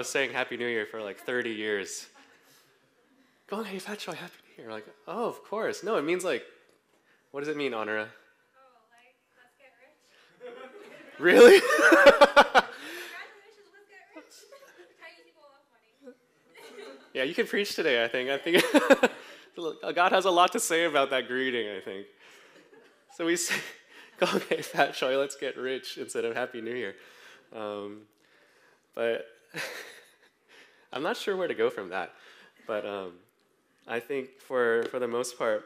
was saying Happy New Year for like 30 years. Going, hey, Fat Choi, Happy New Year. Like, oh, of course. No, it means like, what does it mean, Honora? Oh, like, let's get rich. Really? Congratulations, let's get rich. Chinese people love money. yeah, you can preach today, I think. I think God has a lot to say about that greeting, I think. So we say, okay, Fat Choi, let's get rich instead of Happy New Year. Um, but I'm not sure where to go from that. But um, I think for, for the most part,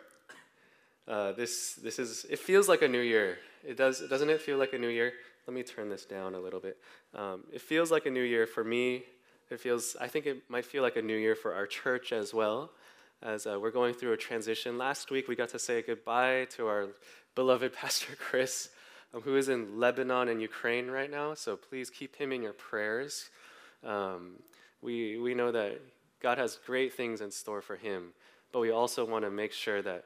uh, this, this is, it feels like a new year. It does, doesn't it feel like a new year? Let me turn this down a little bit. Um, it feels like a new year for me. It feels, I think it might feel like a new year for our church as well, as uh, we're going through a transition. Last week, we got to say goodbye to our beloved Pastor Chris, um, who is in Lebanon and Ukraine right now. So please keep him in your prayers. Um, we, we know that God has great things in store for him, but we also want to make sure that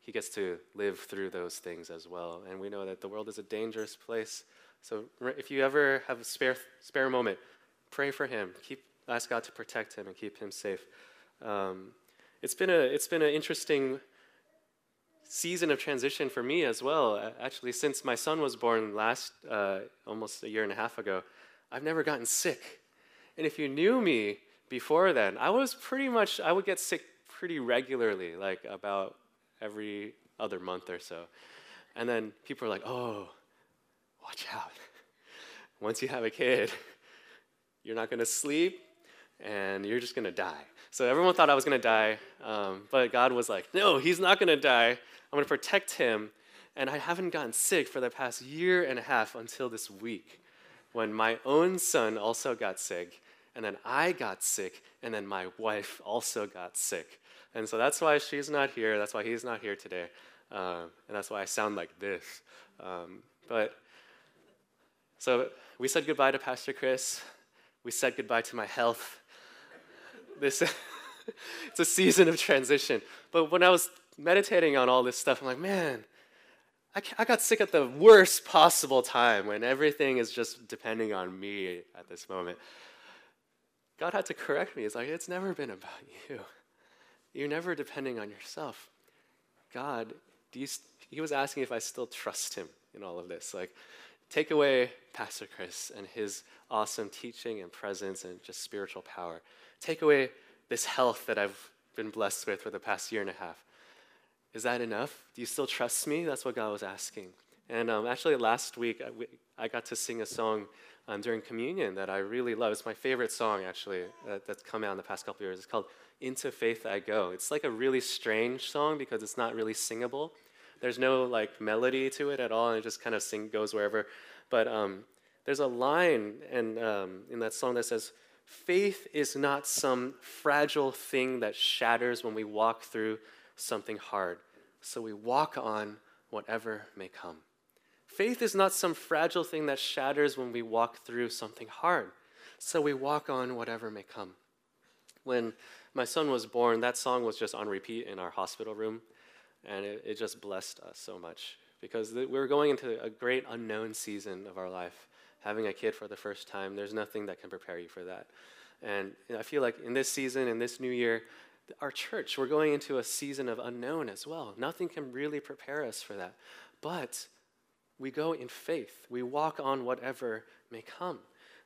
he gets to live through those things as well. And we know that the world is a dangerous place. So if you ever have a spare, spare moment, pray for him. Keep, ask God to protect him and keep him safe. Um, it's been a it's been an interesting season of transition for me as well. Actually, since my son was born last uh, almost a year and a half ago, I've never gotten sick. And if you knew me before then, I was pretty much I would get sick pretty regularly, like about every other month or so. And then people are like, "Oh, watch out! Once you have a kid, you're not going to sleep, and you're just going to die." So everyone thought I was going to die, um, but God was like, no, he's not going to die. I'm going to protect him. And I haven't gotten sick for the past year and a half until this week when my own son also got sick. And then I got sick, and then my wife also got sick. And so that's why she's not here. That's why he's not here today. Uh, and that's why I sound like this. Um, but so we said goodbye to Pastor Chris. We said goodbye to my health this it's a season of transition. But when I was meditating on all this stuff, I'm like, man, I, I got sick at the worst possible time when everything is just depending on me at this moment. God had to correct me. It's like, it's never been about you. You're never depending on yourself. God, you, he was asking if I still trust him in all of this. Like, take away Pastor Chris and his awesome teaching and presence and just spiritual power. Take away this health that I've been blessed with for the past year and a half. Is that enough? Do you still trust me? That's what God was asking. And um, actually, last week, I, I, got to sing a song um, during communion that I really love. It's my favorite song, actually, that, that's come out in the past couple years. It's called Into Faith I Go. It's like a really strange song because it's not really singable. There's no like melody to it at all, and it just kind of sing goes wherever. But um, there's a line in, um, in that song that says, Faith is not some fragile thing that shatters when we walk through something hard. So we walk on whatever may come. Faith is not some fragile thing that shatters when we walk through something hard. So we walk on whatever may come. When my son was born, that song was just on repeat in our hospital room, and it, it just blessed us so much because we were going into a great unknown season of our life having a kid for the first time, there's nothing that can prepare you for that. And I feel like in this season, in this new year, our church, we're going into a season of unknown as well. Nothing can really prepare us for that. But we go in faith, we walk on whatever may come.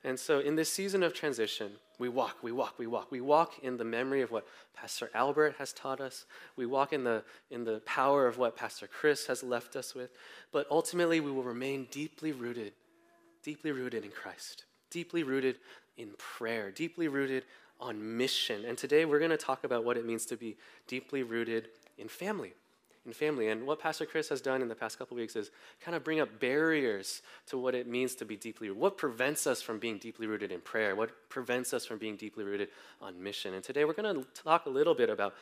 And so in this season of transition, we walk, we walk, we walk. We walk in the memory of what Pastor Albert has taught us. We walk in the, in the power of what Pastor Chris has left us with. But ultimately, we will remain deeply rooted deeply rooted in Christ, deeply rooted in prayer, deeply rooted on mission. And today we're going to talk about what it means to be deeply rooted in family. In family. And what Pastor Chris has done in the past couple weeks is kind of bring up barriers to what it means to be deeply rooted. What prevents us from being deeply rooted in prayer? What prevents us from being deeply rooted on mission? And today we're going to talk a little bit about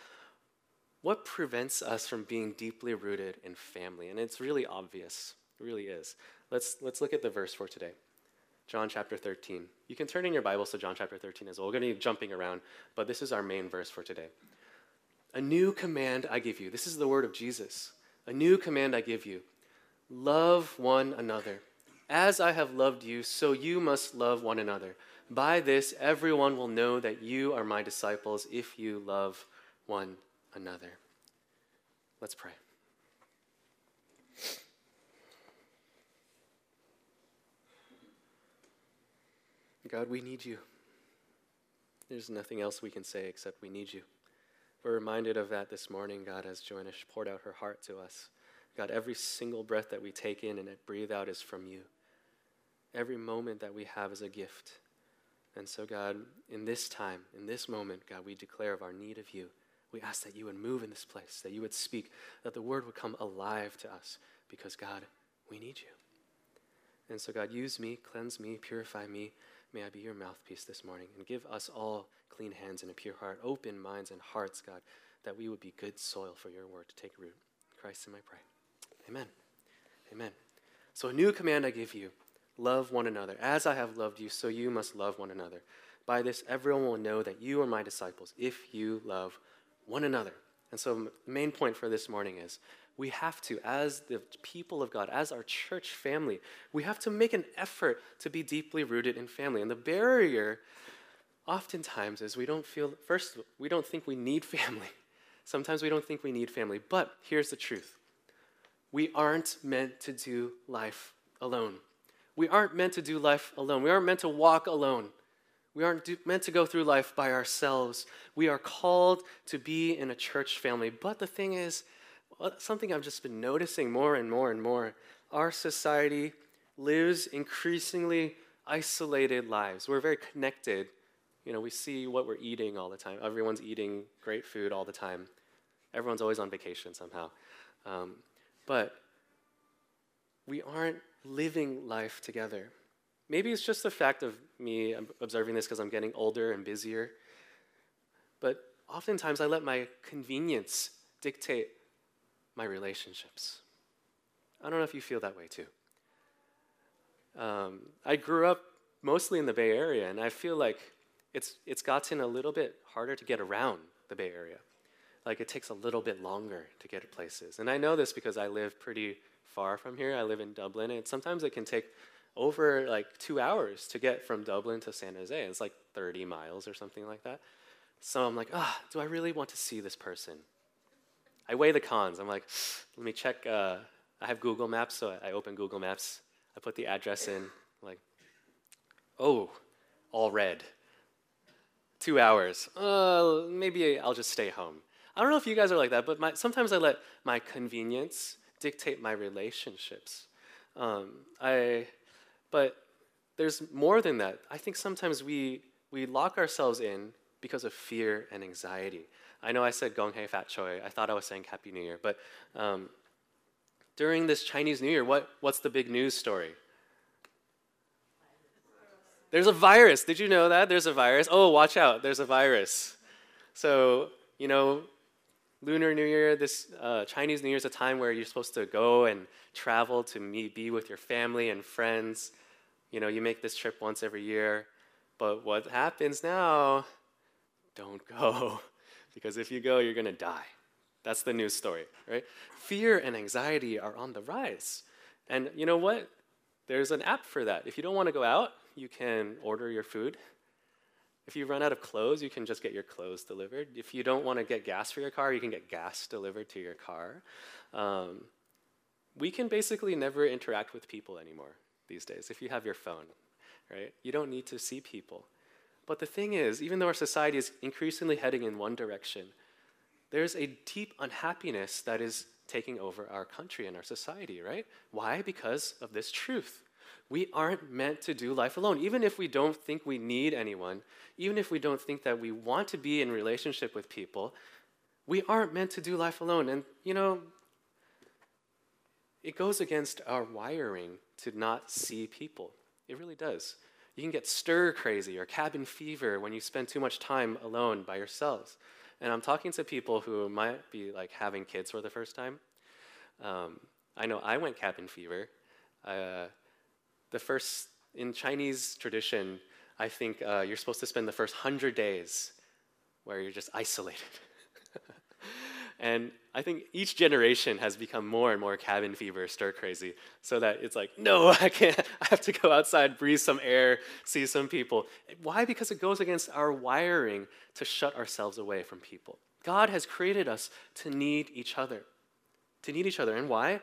what prevents us from being deeply rooted in family. And it's really obvious. It really is. Let's, let's look at the verse for today. John chapter 13. You can turn in your Bibles to John chapter 13 as well. We're going to be jumping around, but this is our main verse for today. A new command I give you. This is the word of Jesus. A new command I give you love one another. As I have loved you, so you must love one another. By this, everyone will know that you are my disciples if you love one another. Let's pray. God, we need you. There's nothing else we can say except we need you. We're reminded of that this morning, God, as Joanna poured out her heart to us. God, every single breath that we take in and breathe out is from you. Every moment that we have is a gift. And so, God, in this time, in this moment, God, we declare of our need of you. We ask that you would move in this place, that you would speak, that the word would come alive to us, because, God, we need you. And so, God, use me, cleanse me, purify me. May I be your mouthpiece this morning and give us all clean hands and a pure heart, open minds and hearts, God, that we would be good soil for your word to take root. Christ, in my prayer. Amen. Amen. So, a new command I give you love one another. As I have loved you, so you must love one another. By this, everyone will know that you are my disciples if you love one another. And so, the main point for this morning is we have to, as the people of God, as our church family, we have to make an effort to be deeply rooted in family. And the barrier, oftentimes, is we don't feel, first, we don't think we need family. Sometimes we don't think we need family. But here's the truth we aren't meant to do life alone. We aren't meant to do life alone. We aren't meant to walk alone. We aren't do, meant to go through life by ourselves. We are called to be in a church family. But the thing is, something I've just been noticing more and more and more our society lives increasingly isolated lives. We're very connected. You know, we see what we're eating all the time. Everyone's eating great food all the time. Everyone's always on vacation somehow. Um, but we aren't living life together. Maybe it's just the fact of me observing this because I'm getting older and busier. But oftentimes I let my convenience dictate my relationships. I don't know if you feel that way too. Um, I grew up mostly in the Bay Area, and I feel like it's, it's gotten a little bit harder to get around the Bay Area. Like it takes a little bit longer to get to places. And I know this because I live pretty far from here. I live in Dublin, and sometimes it can take over like two hours to get from Dublin to San Jose. It's like 30 miles or something like that. So I'm like, ah, oh, do I really want to see this person? I weigh the cons. I'm like, let me check. Uh, I have Google Maps, so I open Google Maps. I put the address in. Like, oh, all red. Two hours. Uh, maybe I'll just stay home. I don't know if you guys are like that, but my, sometimes I let my convenience dictate my relationships. Um, I, but there's more than that. I think sometimes we, we lock ourselves in because of fear and anxiety. I know I said Gong Hei Fat Choi. I thought I was saying Happy New Year. But um, during this Chinese New Year, what, what's the big news story? There's a virus. Did you know that? There's a virus. Oh, watch out. There's a virus. So, you know, Lunar New Year, this uh, Chinese New Year is a time where you're supposed to go and travel to meet, be with your family and friends. You know, you make this trip once every year. But what happens now? Don't go. because if you go, you're going to die. That's the news story, right? Fear and anxiety are on the rise. And you know what? There's an app for that. If you don't want to go out, you can order your food if you run out of clothes, you can just get your clothes delivered. If you don't want to get gas for your car, you can get gas delivered to your car. Um, we can basically never interact with people anymore these days if you have your phone, right? You don't need to see people. But the thing is, even though our society is increasingly heading in one direction, there's a deep unhappiness that is taking over our country and our society, right? Why? Because of this truth. We aren't meant to do life alone. Even if we don't think we need anyone, even if we don't think that we want to be in relationship with people, we aren't meant to do life alone. And, you know, it goes against our wiring to not see people. It really does. You can get stir crazy or cabin fever when you spend too much time alone by yourselves. And I'm talking to people who might be like having kids for the first time. Um, I know I went cabin fever. Uh, the first, in Chinese tradition, I think uh, you're supposed to spend the first hundred days where you're just isolated. And I think each generation has become more and more cabin fever, stir crazy, so that it's like, no, I can't. I have to go outside, breathe some air, see some people. Why? Because it goes against our wiring to shut ourselves away from people. God has created us to need each other, to need each other. And why?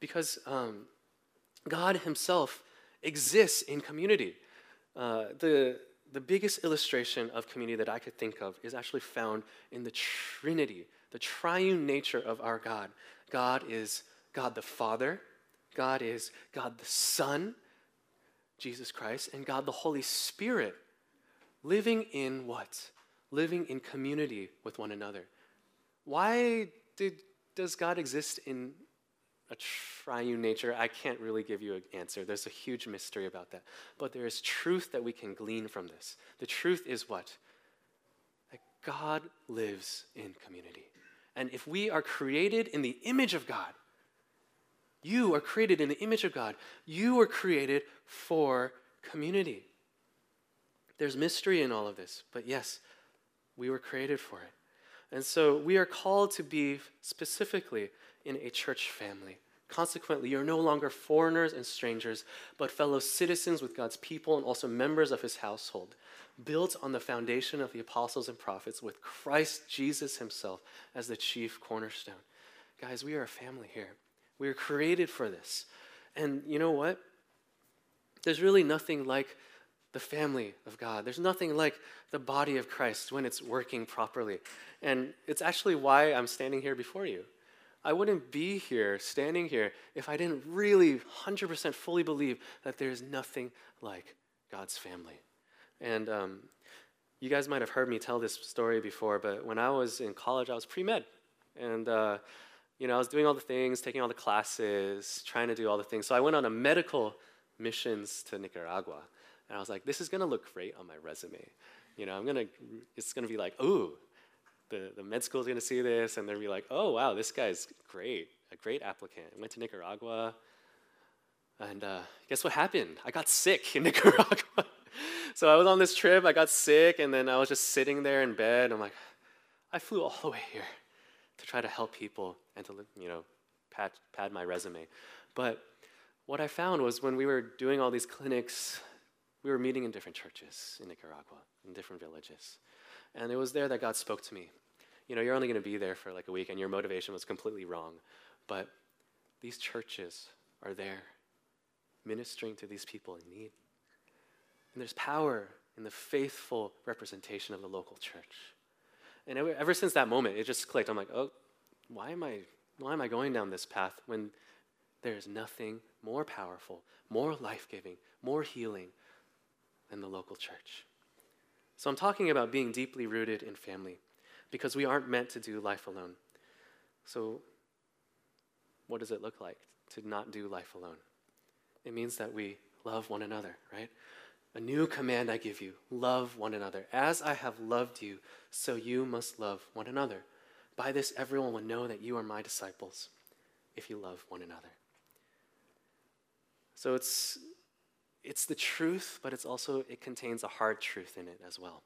Because um, God Himself exists in community. Uh, the, the biggest illustration of community that I could think of is actually found in the Trinity, the triune nature of our God. God is God the Father, God is God the Son, Jesus Christ, and God the Holy Spirit living in what? Living in community with one another. Why did, does God exist in a triune nature, I can't really give you an answer. There's a huge mystery about that. But there is truth that we can glean from this. The truth is what? That God lives in community. And if we are created in the image of God, you are created in the image of God, you are created for community. There's mystery in all of this, but yes, we were created for it. And so we are called to be specifically in a church family. Consequently, you're no longer foreigners and strangers, but fellow citizens with God's people and also members of his household, built on the foundation of the apostles and prophets with Christ Jesus himself as the chief cornerstone. Guys, we are a family here. We are created for this. And you know what? There's really nothing like the family of God. There's nothing like the body of Christ when it's working properly. And it's actually why I'm standing here before you. I wouldn't be here, standing here, if I didn't really 100% fully believe that there's nothing like God's family. And um, you guys might have heard me tell this story before, but when I was in college, I was pre med. And, uh, you know, I was doing all the things, taking all the classes, trying to do all the things. So I went on a medical missions to Nicaragua. And I was like, this is going to look great on my resume. You know, I'm going to, it's going to be like, ooh, the, the med school is going to see this and they'll be like, oh, wow, this guy's great, a great applicant. I went to Nicaragua. And uh, guess what happened? I got sick in Nicaragua. so I was on this trip, I got sick, and then I was just sitting there in bed. I'm like, I flew all the way here to try to help people and to, you know, pad, pad my resume. But what I found was when we were doing all these clinics, we were meeting in different churches in Nicaragua, in different villages. And it was there that God spoke to me. You know, you're only going to be there for like a week, and your motivation was completely wrong. But these churches are there ministering to these people in need. And there's power in the faithful representation of the local church. And ever since that moment, it just clicked. I'm like, oh, why am I, why am I going down this path when there's nothing more powerful, more life giving, more healing than the local church? So I'm talking about being deeply rooted in family because we aren't meant to do life alone. So, what does it look like to not do life alone? It means that we love one another, right? A new command I give you love one another. As I have loved you, so you must love one another. By this, everyone will know that you are my disciples if you love one another. So it's it's the truth, but it's also, it contains a hard truth in it as well.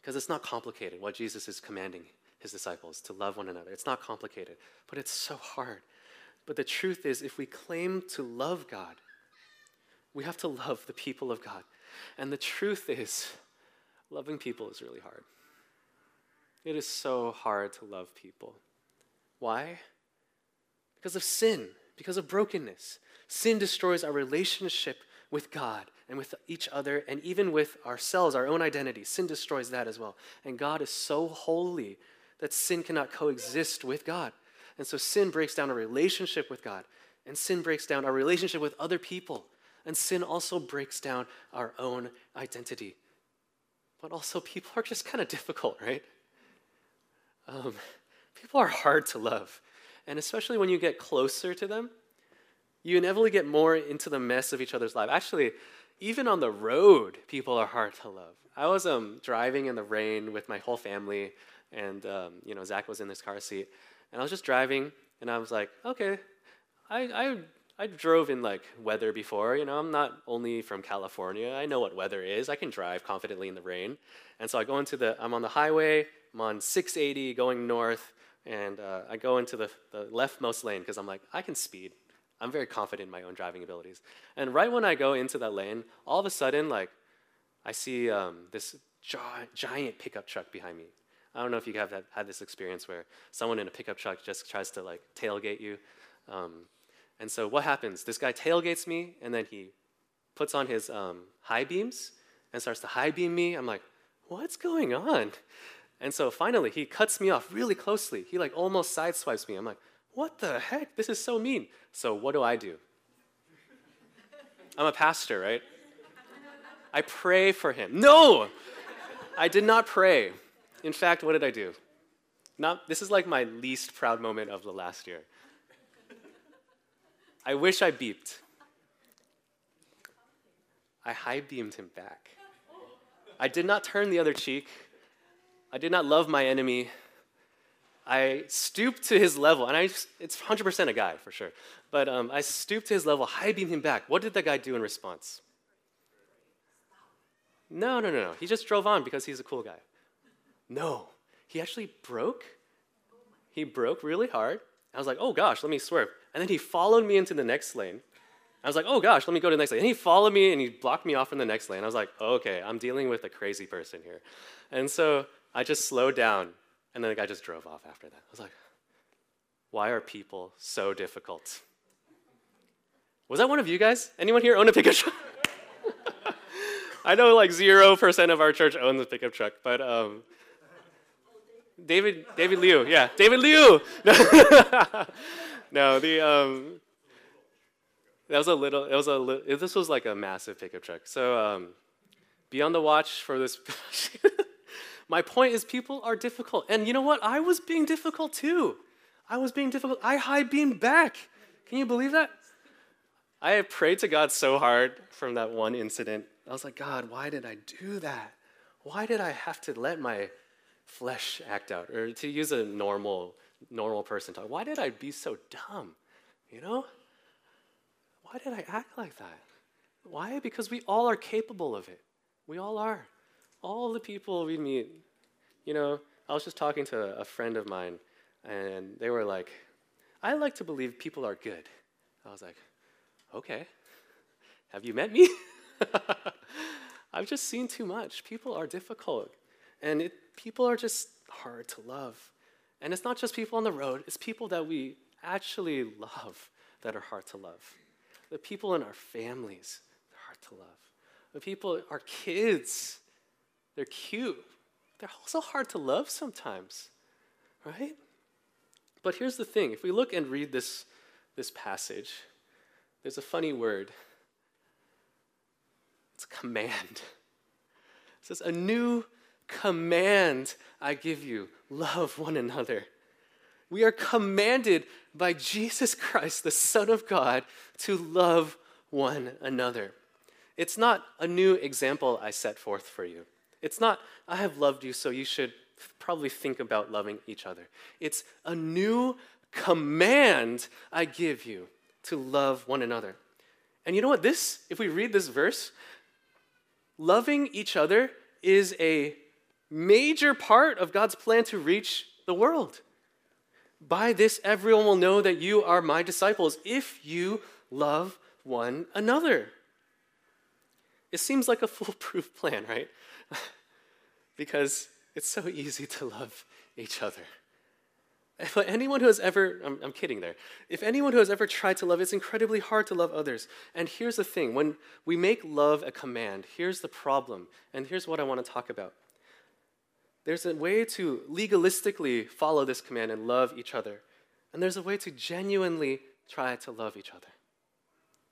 Because it's not complicated what Jesus is commanding his disciples to love one another. It's not complicated, but it's so hard. But the truth is, if we claim to love God, we have to love the people of God. And the truth is, loving people is really hard. It is so hard to love people. Why? Because of sin, because of brokenness. Sin destroys our relationship with God and with each other and even with ourselves, our own identity. Sin destroys that as well. And God is so holy that sin cannot coexist with God. And so sin breaks down our relationship with God, and sin breaks down our relationship with other people, and sin also breaks down our own identity. But also, people are just kind of difficult, right? Um, people are hard to love. And especially when you get closer to them, you inevitably get more into the mess of each other's life. Actually, even on the road, people are hard to love. I was um, driving in the rain with my whole family, and um, you know Zach was in his car seat, and I was just driving, and I was like, okay, I, I I drove in like weather before. You know, I'm not only from California. I know what weather is. I can drive confidently in the rain. And so I go into the, I'm on the highway, I'm on 680 going north, and uh, I go into the, the leftmost lane because I'm like, I can speed. I'm very confident in my own driving abilities. And right when I go into that lane, all of a sudden, like, I see um, this gi- giant pickup truck behind me. I don't know if you have had, had this experience where someone in a pickup truck just tries to like tailgate you. Um, and so what happens? This guy tailgates me, and then he puts on his um, high beams and starts to high beam me. I'm like, what's going on? And so finally, he cuts me off really closely. He like almost sideswipes me. I'm like, what the heck? This is so mean. So what do I do? I'm a pastor, right? I pray for him. No, I did not pray. In fact, what did I do? Not, this is like my least proud moment of the last year. I wish I beeped. I high beamed him back. I did not turn the other cheek. I did not love my enemy. I stooped to his level, and I, it's 100% a guy for sure. But um, I stooped to his level, high beamed him back. What did that guy do in response? No, no, no, no. He just drove on because he's a cool guy. No, he actually broke. He broke really hard. I was like, oh gosh, let me swerve. And then he followed me into the next lane. I was like, oh gosh, let me go to the next lane. And he followed me and he blocked me off in the next lane. I was like, okay, I'm dealing with a crazy person here. And so I just slowed down and then the guy just drove off after that. I was like, why are people so difficult? Was that one of you guys? Anyone here own a pickup truck? I know like 0% of our church owns a pickup truck, but um, David, David Liu, yeah, David Liu. no, the, um, that was a little, it was a li- this was like a massive pickup truck. So um, be on the watch for this. My point is, people are difficult. And you know what? I was being difficult too. I was being difficult. I high beamed back. Can you believe that? I prayed to God so hard from that one incident. I was like, God, why did I do that? Why did I have to let my flesh act out? Or to use a normal, normal person talk, why did I be so dumb? You know? Why did I act like that? Why? Because we all are capable of it. We all are. All the people we meet, you know, I was just talking to a friend of mine, and they were like, I like to believe people are good. I was like, okay. Have you met me? I've just seen too much. People are difficult, and it, people are just hard to love. And it's not just people on the road, it's people that we actually love that are hard to love. The people in our families, they're hard to love. The people, our kids, they're cute. They're also hard to love sometimes, right? But here's the thing if we look and read this, this passage, there's a funny word. It's command. It says, A new command I give you love one another. We are commanded by Jesus Christ, the Son of God, to love one another. It's not a new example I set forth for you. It's not, I have loved you, so you should probably think about loving each other. It's a new command I give you to love one another. And you know what? This, if we read this verse, loving each other is a major part of God's plan to reach the world. By this, everyone will know that you are my disciples if you love one another. It seems like a foolproof plan, right? because it's so easy to love each other. If anyone who has ever, I'm, I'm, kidding there, if anyone who has ever tried to love, it's incredibly hard to love others. And here's the thing when we make love a command, here's the problem, and here's what I want to talk about. There's a way to legalistically follow this command and love each other, and there's a way to genuinely try to love each other.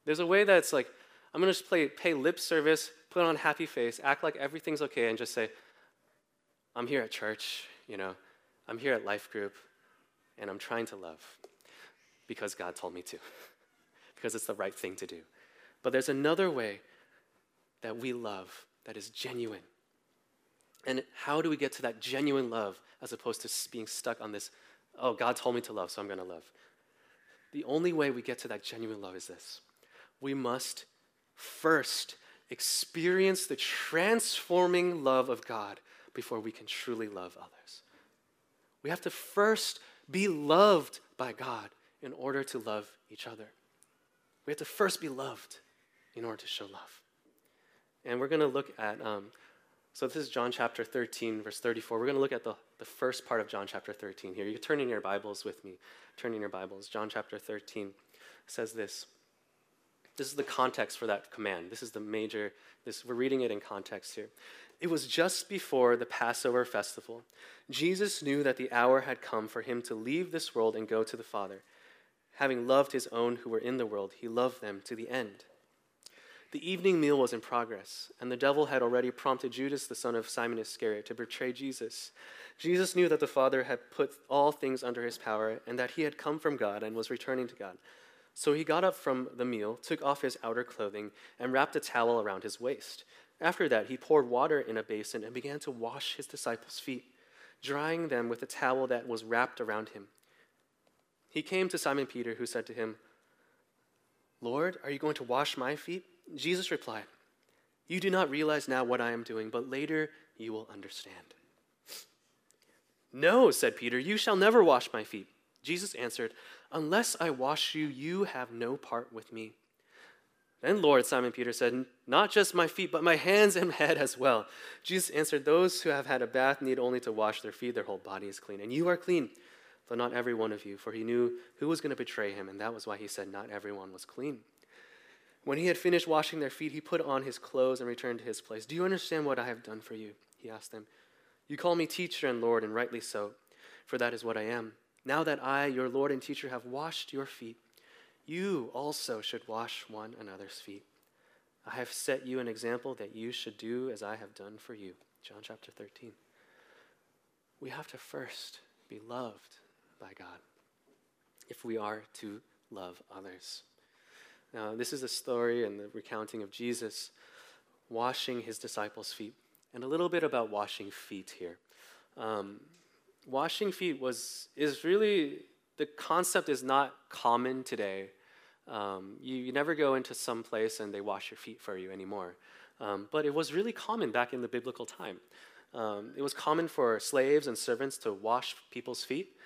There's a way that's like, I'm going to just play, pay lip service, put on a happy face, act like everything's okay, and just say, I'm here at church, you know, I'm here at life group, and I'm trying to love because God told me to, because it's the right thing to do. But there's another way that we love that is genuine. And how do we get to that genuine love as opposed to being stuck on this, oh, God told me to love, so I'm going to love? The only way we get to that genuine love is this we must first experience the transforming love of God before we can truly love others. We have to first be loved by God in order to love each other. We have to first be loved in order to show love. And we're going to look at, um, so this is John chapter 13, verse 34. We're going to look at the, the first part of John chapter 13 here. You can turn in your Bibles with me. Turn in your Bibles. John chapter 13 says this. This is the context for that command. This is the major, this, we're reading it in context here. It was just before the Passover festival. Jesus knew that the hour had come for him to leave this world and go to the Father. Having loved his own who were in the world, he loved them to the end. The evening meal was in progress, and the devil had already prompted Judas, the son of Simon Iscariot, to betray Jesus. Jesus knew that the Father had put all things under his power, and that he had come from God and was returning to God. So he got up from the meal, took off his outer clothing, and wrapped a towel around his waist. After that, he poured water in a basin and began to wash his disciples' feet, drying them with a towel that was wrapped around him. He came to Simon Peter, who said to him, Lord, are you going to wash my feet? Jesus replied, You do not realize now what I am doing, but later you will understand. No, said Peter, you shall never wash my feet. Jesus answered, Unless I wash you, you have no part with me. Then, Lord, Simon Peter said, Not just my feet, but my hands and head as well. Jesus answered, Those who have had a bath need only to wash their feet, their whole body is clean. And you are clean, though not every one of you, for he knew who was going to betray him, and that was why he said, Not everyone was clean. When he had finished washing their feet, he put on his clothes and returned to his place. Do you understand what I have done for you? He asked them. You call me teacher and Lord, and rightly so, for that is what I am. Now that I, your Lord and teacher, have washed your feet, you also should wash one another's feet. I have set you an example that you should do as I have done for you. John chapter 13. We have to first be loved by God if we are to love others. Now, this is a story and the recounting of Jesus washing his disciples' feet, and a little bit about washing feet here. Um, washing feet was is really the concept is not common today um, you, you, never go into some place and they wash your feet for you anymore. Um, but it was really common back in the biblical time. Um, it was common for slaves and servants to wash people's feet,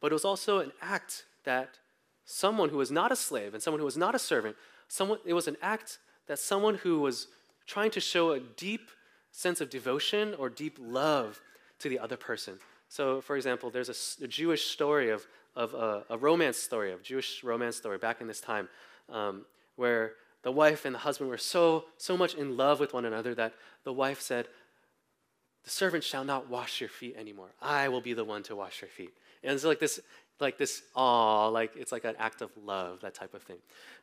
but it was also an act that someone who was not a slave and someone who was not a servant, someone, it was an act that someone who was trying to show a deep sense of devotion or deep love to the other person. So, for example, there's a, a Jewish story of of a, a romance story, of Jewish romance story back in this time, um, where the wife and the husband were so, so much in love with one another that the wife said, The servant shall not wash your feet anymore. I will be the one to wash your feet. And it's like this, like this, aw, like it's like an act of love, that type of thing.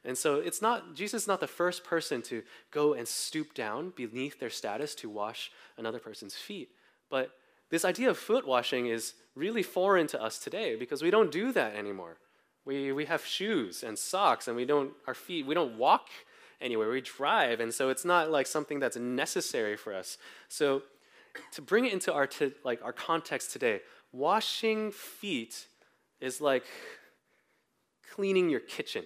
And so it's not, Jesus is not the first person to go and stoop down beneath their status to wash another person's feet. But this idea of foot washing is really foreign to us today because we don't do that anymore. We, we have shoes and socks and we don't, our feet, we don't walk anywhere, we drive. And so it's not like something that's necessary for us. So to bring it into our, like our context today, washing feet is like cleaning your kitchen.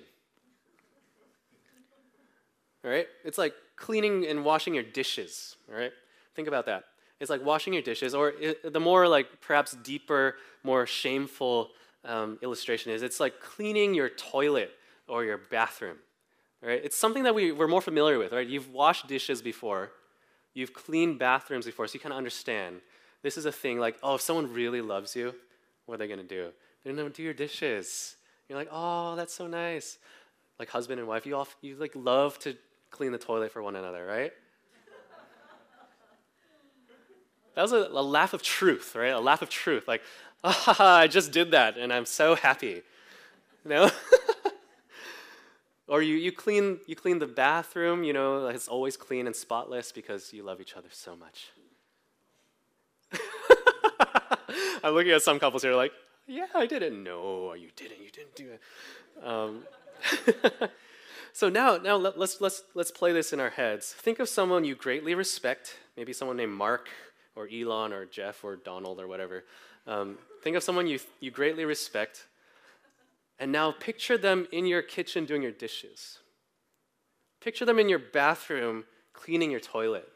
All right? It's like cleaning and washing your dishes. All right? Think about that. It's like washing your dishes, or it, the more like perhaps deeper, more shameful um, illustration is it's like cleaning your toilet or your bathroom. Right? It's something that we, we're more familiar with, right? You've washed dishes before, you've cleaned bathrooms before, so you kind of understand. This is a thing like, oh, if someone really loves you, what are they gonna do? They're gonna do your dishes. You're like, oh, that's so nice. Like husband and wife, you all you like love to clean the toilet for one another, right? That was a, a laugh of truth, right? A laugh of truth. Like, ah, I just did that and I'm so happy. You know? or you, you, clean, you clean the bathroom, you know, it's always clean and spotless because you love each other so much. I'm looking at some couples here like, yeah, I did it. No, you didn't. You didn't do it. Um, so now, now let, let's, let's, let's play this in our heads. Think of someone you greatly respect, maybe someone named Mark or Elon or Jeff or Donald or whatever. Um, think of someone you, you greatly respect, and now picture them in your kitchen doing your dishes. Picture them in your bathroom cleaning your toilet.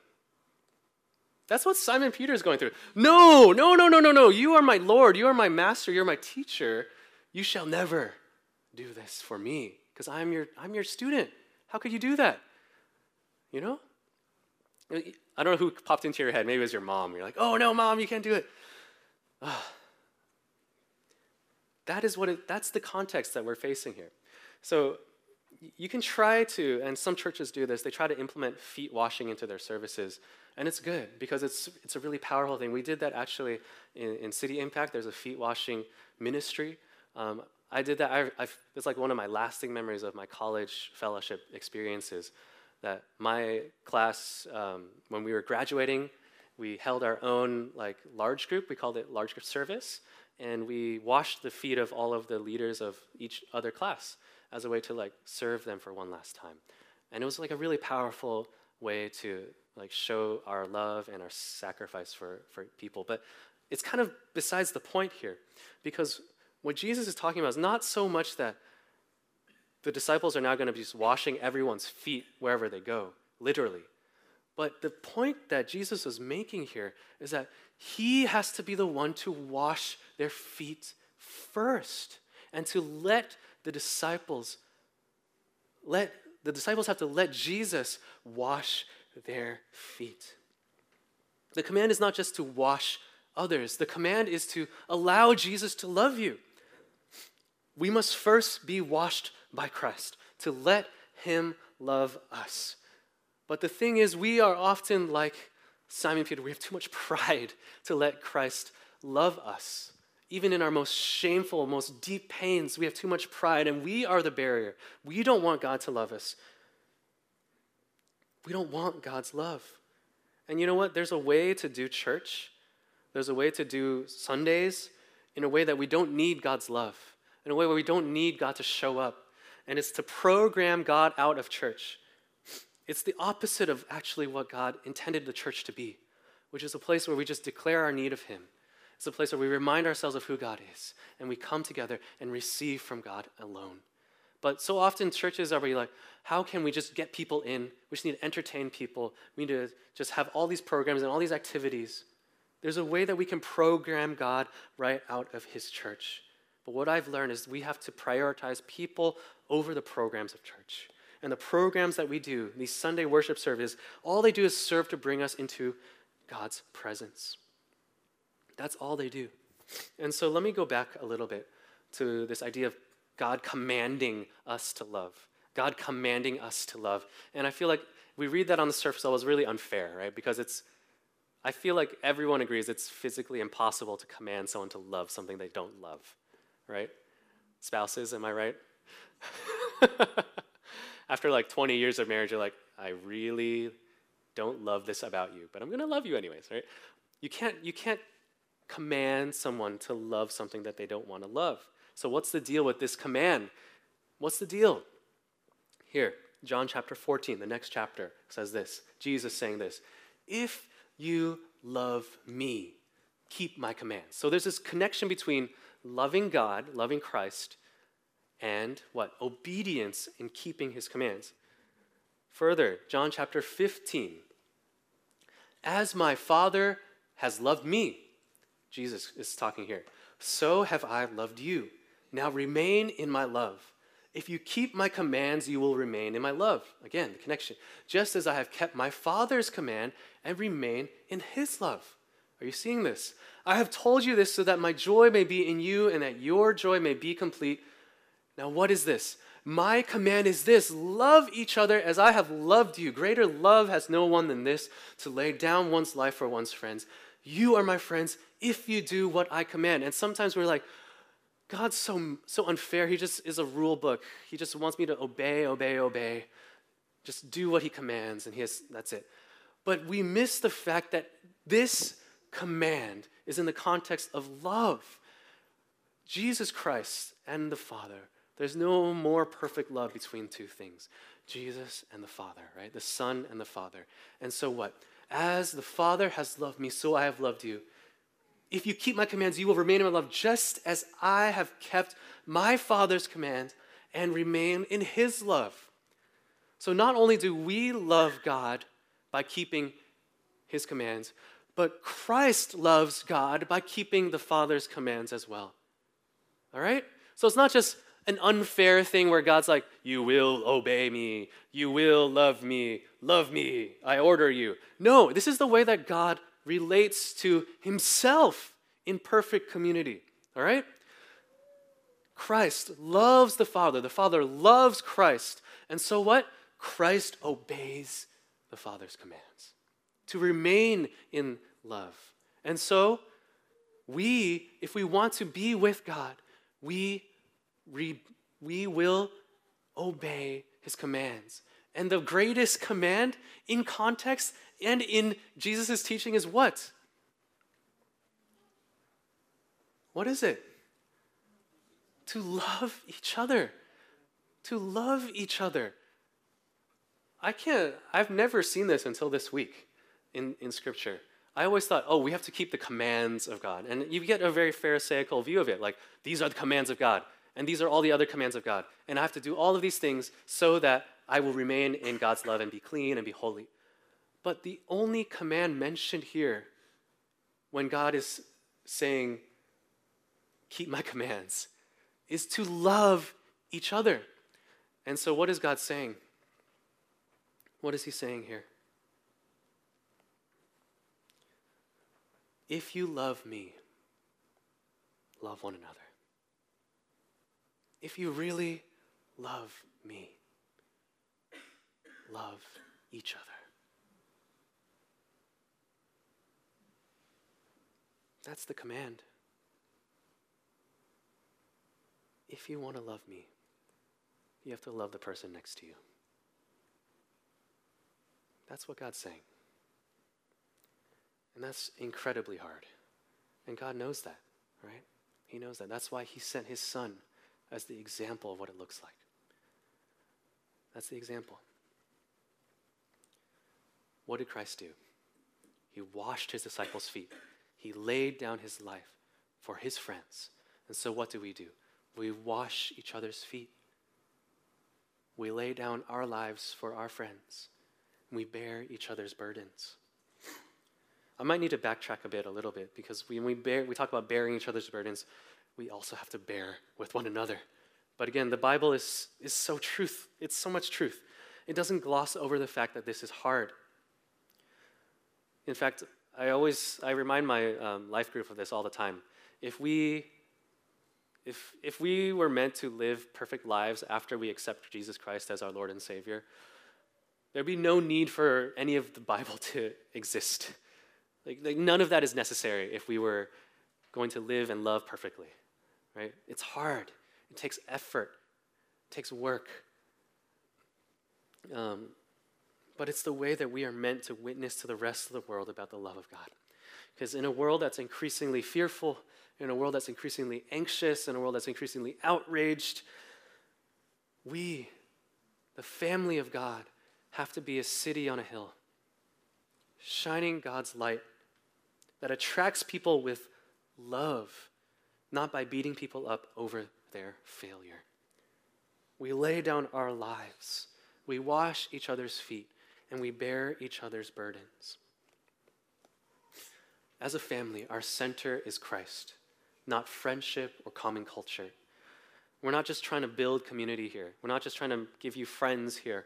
That's what Simon Peter is going through. No, no, no, no, no, no. You are my Lord. You are my master. You're my teacher. You shall never do this for me because I'm your, I'm your student. How could you do that? You know? I don't know who popped into your head. Maybe it was your mom. You're like, oh no, mom, you can't do it. That is what it, that's the context that we're facing here. So you can try to, and some churches do this, they try to implement feet washing into their services. And it's good because it's, it's a really powerful thing. We did that actually in, in City Impact. There's a feet washing ministry. Um, I did that. I, I, it's like one of my lasting memories of my college fellowship experiences. That my class, um, when we were graduating, we held our own like large group. We called it large group service, and we washed the feet of all of the leaders of each other class as a way to like serve them for one last time. And it was like a really powerful way to like show our love and our sacrifice for, for people. But it's kind of besides the point here, because what Jesus is talking about is not so much that the disciples are now going to be just washing everyone's feet wherever they go, literally. But the point that Jesus is making here is that he has to be the one to wash their feet first and to let the disciples let the disciples have to let Jesus wash their feet. The command is not just to wash others. The command is to allow Jesus to love you. We must first be washed by Christ, to let him love us. But the thing is, we are often like Simon Peter, we have too much pride to let Christ love us. Even in our most shameful, most deep pains, we have too much pride, and we are the barrier. We don't want God to love us. We don't want God's love. And you know what? There's a way to do church, there's a way to do Sundays in a way that we don't need God's love, in a way where we don't need God to show up. And it's to program God out of church. It's the opposite of actually what God intended the church to be, which is a place where we just declare our need of Him. It's a place where we remind ourselves of who God is, and we come together and receive from God alone. But so often churches are like, how can we just get people in? We just need to entertain people. We need to just have all these programs and all these activities. There's a way that we can program God right out of His church. But what I've learned is we have to prioritize people over the programs of church and the programs that we do, these Sunday worship services, all they do is serve to bring us into God's presence. That's all they do. And so let me go back a little bit to this idea of God commanding us to love. God commanding us to love. And I feel like we read that on the surface level is really unfair, right? Because it's, I feel like everyone agrees it's physically impossible to command someone to love something they don't love, right? Spouses, am I right? after like 20 years of marriage, you're like, I really don't love this about you, but I'm to love you anyways, right? You can't, you can't command someone to love something that they don't want to love. So, what's the deal with this command? What's the deal? Here, John chapter 14, the next chapter, says this Jesus saying this If you love me, keep my commands. So, there's this connection between loving God, loving Christ, and what? Obedience in keeping his commands. Further, John chapter 15. As my Father has loved me, Jesus is talking here, so have I loved you. Now remain in my love. If you keep my commands, you will remain in my love. Again, the connection. Just as I have kept my Father's command and remain in his love. Are you seeing this? I have told you this so that my joy may be in you and that your joy may be complete. Now, what is this? My command is this love each other as I have loved you. Greater love has no one than this to lay down one's life for one's friends. You are my friends if you do what I command. And sometimes we're like, God's so, so unfair. He just is a rule book. He just wants me to obey, obey, obey. Just do what he commands, and he has, that's it. But we miss the fact that this command is in the context of love. Jesus Christ and the Father there's no more perfect love between two things Jesus and the Father, right? The Son and the Father. And so what? As the Father has loved me, so I have loved you. If you keep my commands, you will remain in my love, just as I have kept my Father's command and remain in his love. So not only do we love God by keeping his commands, but Christ loves God by keeping the Father's commands as well. All right? So it's not just an unfair thing where God's like, You will obey me, you will love me, love me, I order you. No, this is the way that God relates to himself in perfect community. All right? Christ loves the Father, the Father loves Christ. And so what? Christ obeys the Father's commands to remain in love. And so, we, if we want to be with God, we, re, we will obey his commands. And the greatest command in context and in Jesus' teaching is what? What is it? To love each other. To love each other. I can't, I've never seen this until this week in, in Scripture. I always thought, oh, we have to keep the commands of God. And you get a very Pharisaical view of it. Like, these are the commands of God, and these are all the other commands of God. And I have to do all of these things so that I will remain in God's love and be clean and be holy. But the only command mentioned here, when God is saying, keep my commands, is to love each other. And so, what is God saying? What is he saying here? If you love me, love one another. If you really love me, love each other. That's the command. If you want to love me, you have to love the person next to you. That's what God's saying. And that's incredibly hard. And God knows that, right? He knows that. That's why He sent His Son as the example of what it looks like. That's the example. What did Christ do? He washed His disciples' feet, He laid down His life for His friends. And so, what do we do? We wash each other's feet. We lay down our lives for our friends we bear each other's burdens. I might need to backtrack a bit, a little bit, because when we, bear, we talk about bearing each other's burdens, we also have to bear with one another. But again, the Bible is, is so truth. It's so much truth. It doesn't gloss over the fact that this is hard. In fact, I always I remind my um, life group of this all the time. If we if if we were meant to live perfect lives after we accept Jesus Christ as our Lord and Savior, There'd be no need for any of the Bible to exist. Like, like none of that is necessary if we were going to live and love perfectly, right? It's hard. It takes effort. It takes work. Um, but it's the way that we are meant to witness to the rest of the world about the love of God. Because in a world that's increasingly fearful, in a world that's increasingly anxious, in a world that's increasingly outraged, we, the family of God, have to be a city on a hill, shining God's light that attracts people with love, not by beating people up over their failure. We lay down our lives, we wash each other's feet, and we bear each other's burdens. As a family, our center is Christ, not friendship or common culture. We're not just trying to build community here. We're not just trying to give you friends here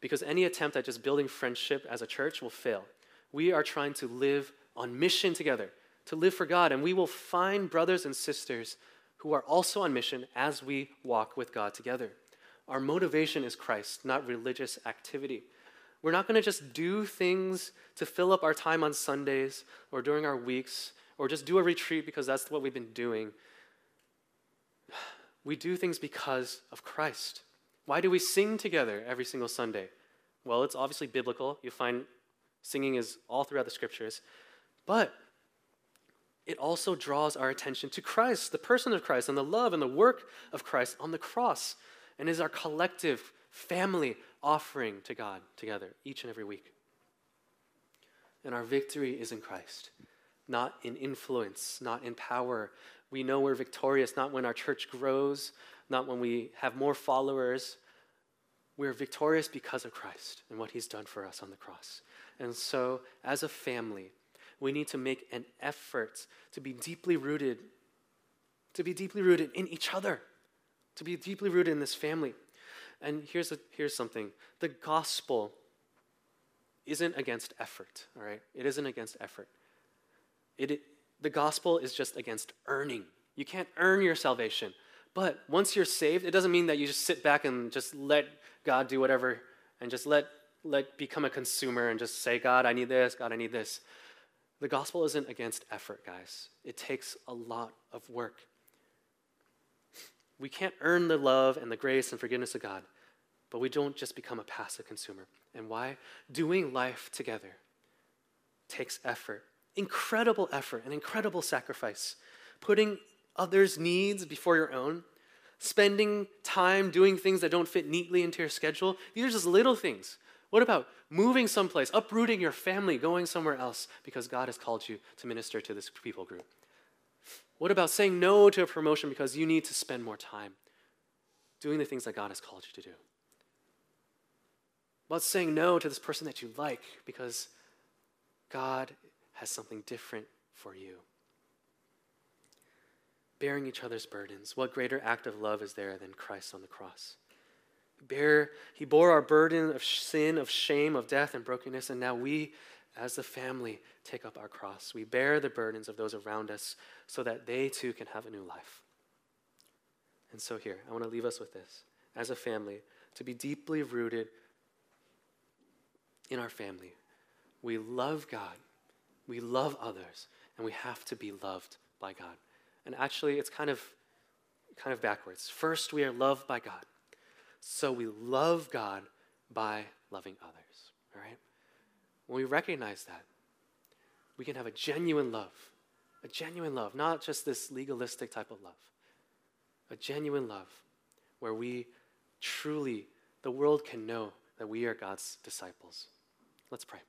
because any attempt at just building friendship as a church will fail. We are trying to live on mission together, to live for God, and we will find brothers and sisters who are also on mission as we walk with God together. Our motivation is Christ, not religious activity. We're not going to just do things to fill up our time on Sundays or during our weeks or just do a retreat because that's what we've been doing. We do things because of Christ. Why do we sing together every single Sunday? Well, it's obviously biblical. You find singing is all throughout the scriptures. But it also draws our attention to Christ, the person of Christ, and the love and the work of Christ on the cross, and is our collective family offering to God together each and every week. And our victory is in Christ, not in influence, not in power. We know we're victorious not when our church grows, not when we have more followers. We're victorious because of Christ and what he's done for us on the cross. And so, as a family, we need to make an effort to be deeply rooted, to be deeply rooted in each other, to be deeply rooted in this family. And here's, a, here's something the gospel isn't against effort, all right? It isn't against effort. It, it, the gospel is just against earning. You can't earn your salvation. But once you're saved, it doesn't mean that you just sit back and just let God do whatever and just let, let become a consumer and just say, God, I need this, God, I need this. The gospel isn't against effort, guys. It takes a lot of work. We can't earn the love and the grace and forgiveness of God, but we don't just become a passive consumer. And why? Doing life together takes effort, incredible effort, and incredible sacrifice. Putting others' needs before your own, spending time doing things that don't fit neatly into your schedule. These are just little things. What about moving someplace, uprooting your family, going somewhere else because God has called you to minister to this people group? What about saying no to a promotion because you need to spend more time doing the things that God has called you to do? What About saying no to this person that you like because God has something different for you. Bearing each other's burdens. What greater act of love is there than Christ on the cross? Bear, he bore our burden of sin, of shame, of death, and brokenness, and now we, as the family, take up our cross. We bear the burdens of those around us so that they too can have a new life. And so, here, I want to leave us with this. As a family, to be deeply rooted in our family, we love God, we love others, and we have to be loved by God. And actually, it's kind of, kind of backwards. First, we are loved by God. So we love God by loving others. All right? When we recognize that, we can have a genuine love. A genuine love, not just this legalistic type of love. A genuine love where we truly, the world can know that we are God's disciples. Let's pray.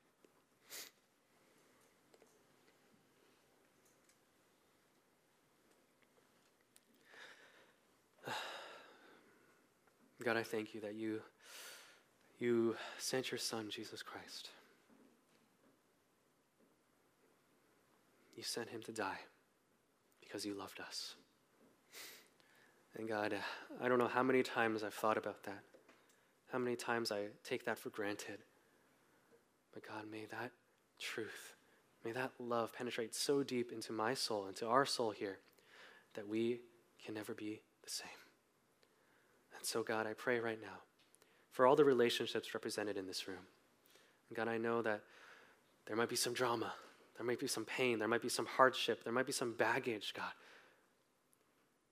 God, I thank you that you, you sent your Son, Jesus Christ. You sent him to die because you loved us. And God, uh, I don't know how many times I've thought about that, how many times I take that for granted. But God, may that truth, may that love penetrate so deep into my soul, into our soul here, that we can never be the same. So, God, I pray right now for all the relationships represented in this room. And God, I know that there might be some drama, there might be some pain, there might be some hardship, there might be some baggage, God.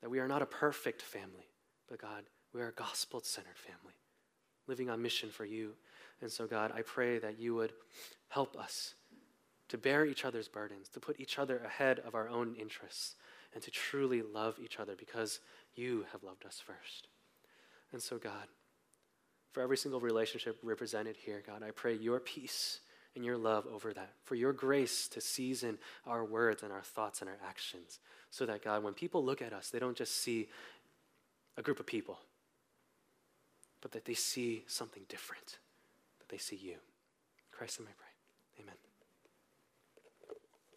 That we are not a perfect family, but God, we are a gospel centered family, living on mission for you. And so, God, I pray that you would help us to bear each other's burdens, to put each other ahead of our own interests, and to truly love each other because you have loved us first. And so, God, for every single relationship represented here, God, I pray your peace and your love over that, for your grace to season our words and our thoughts and our actions, so that, God, when people look at us, they don't just see a group of people, but that they see something different, that they see you. Christ, in my prayer. Amen.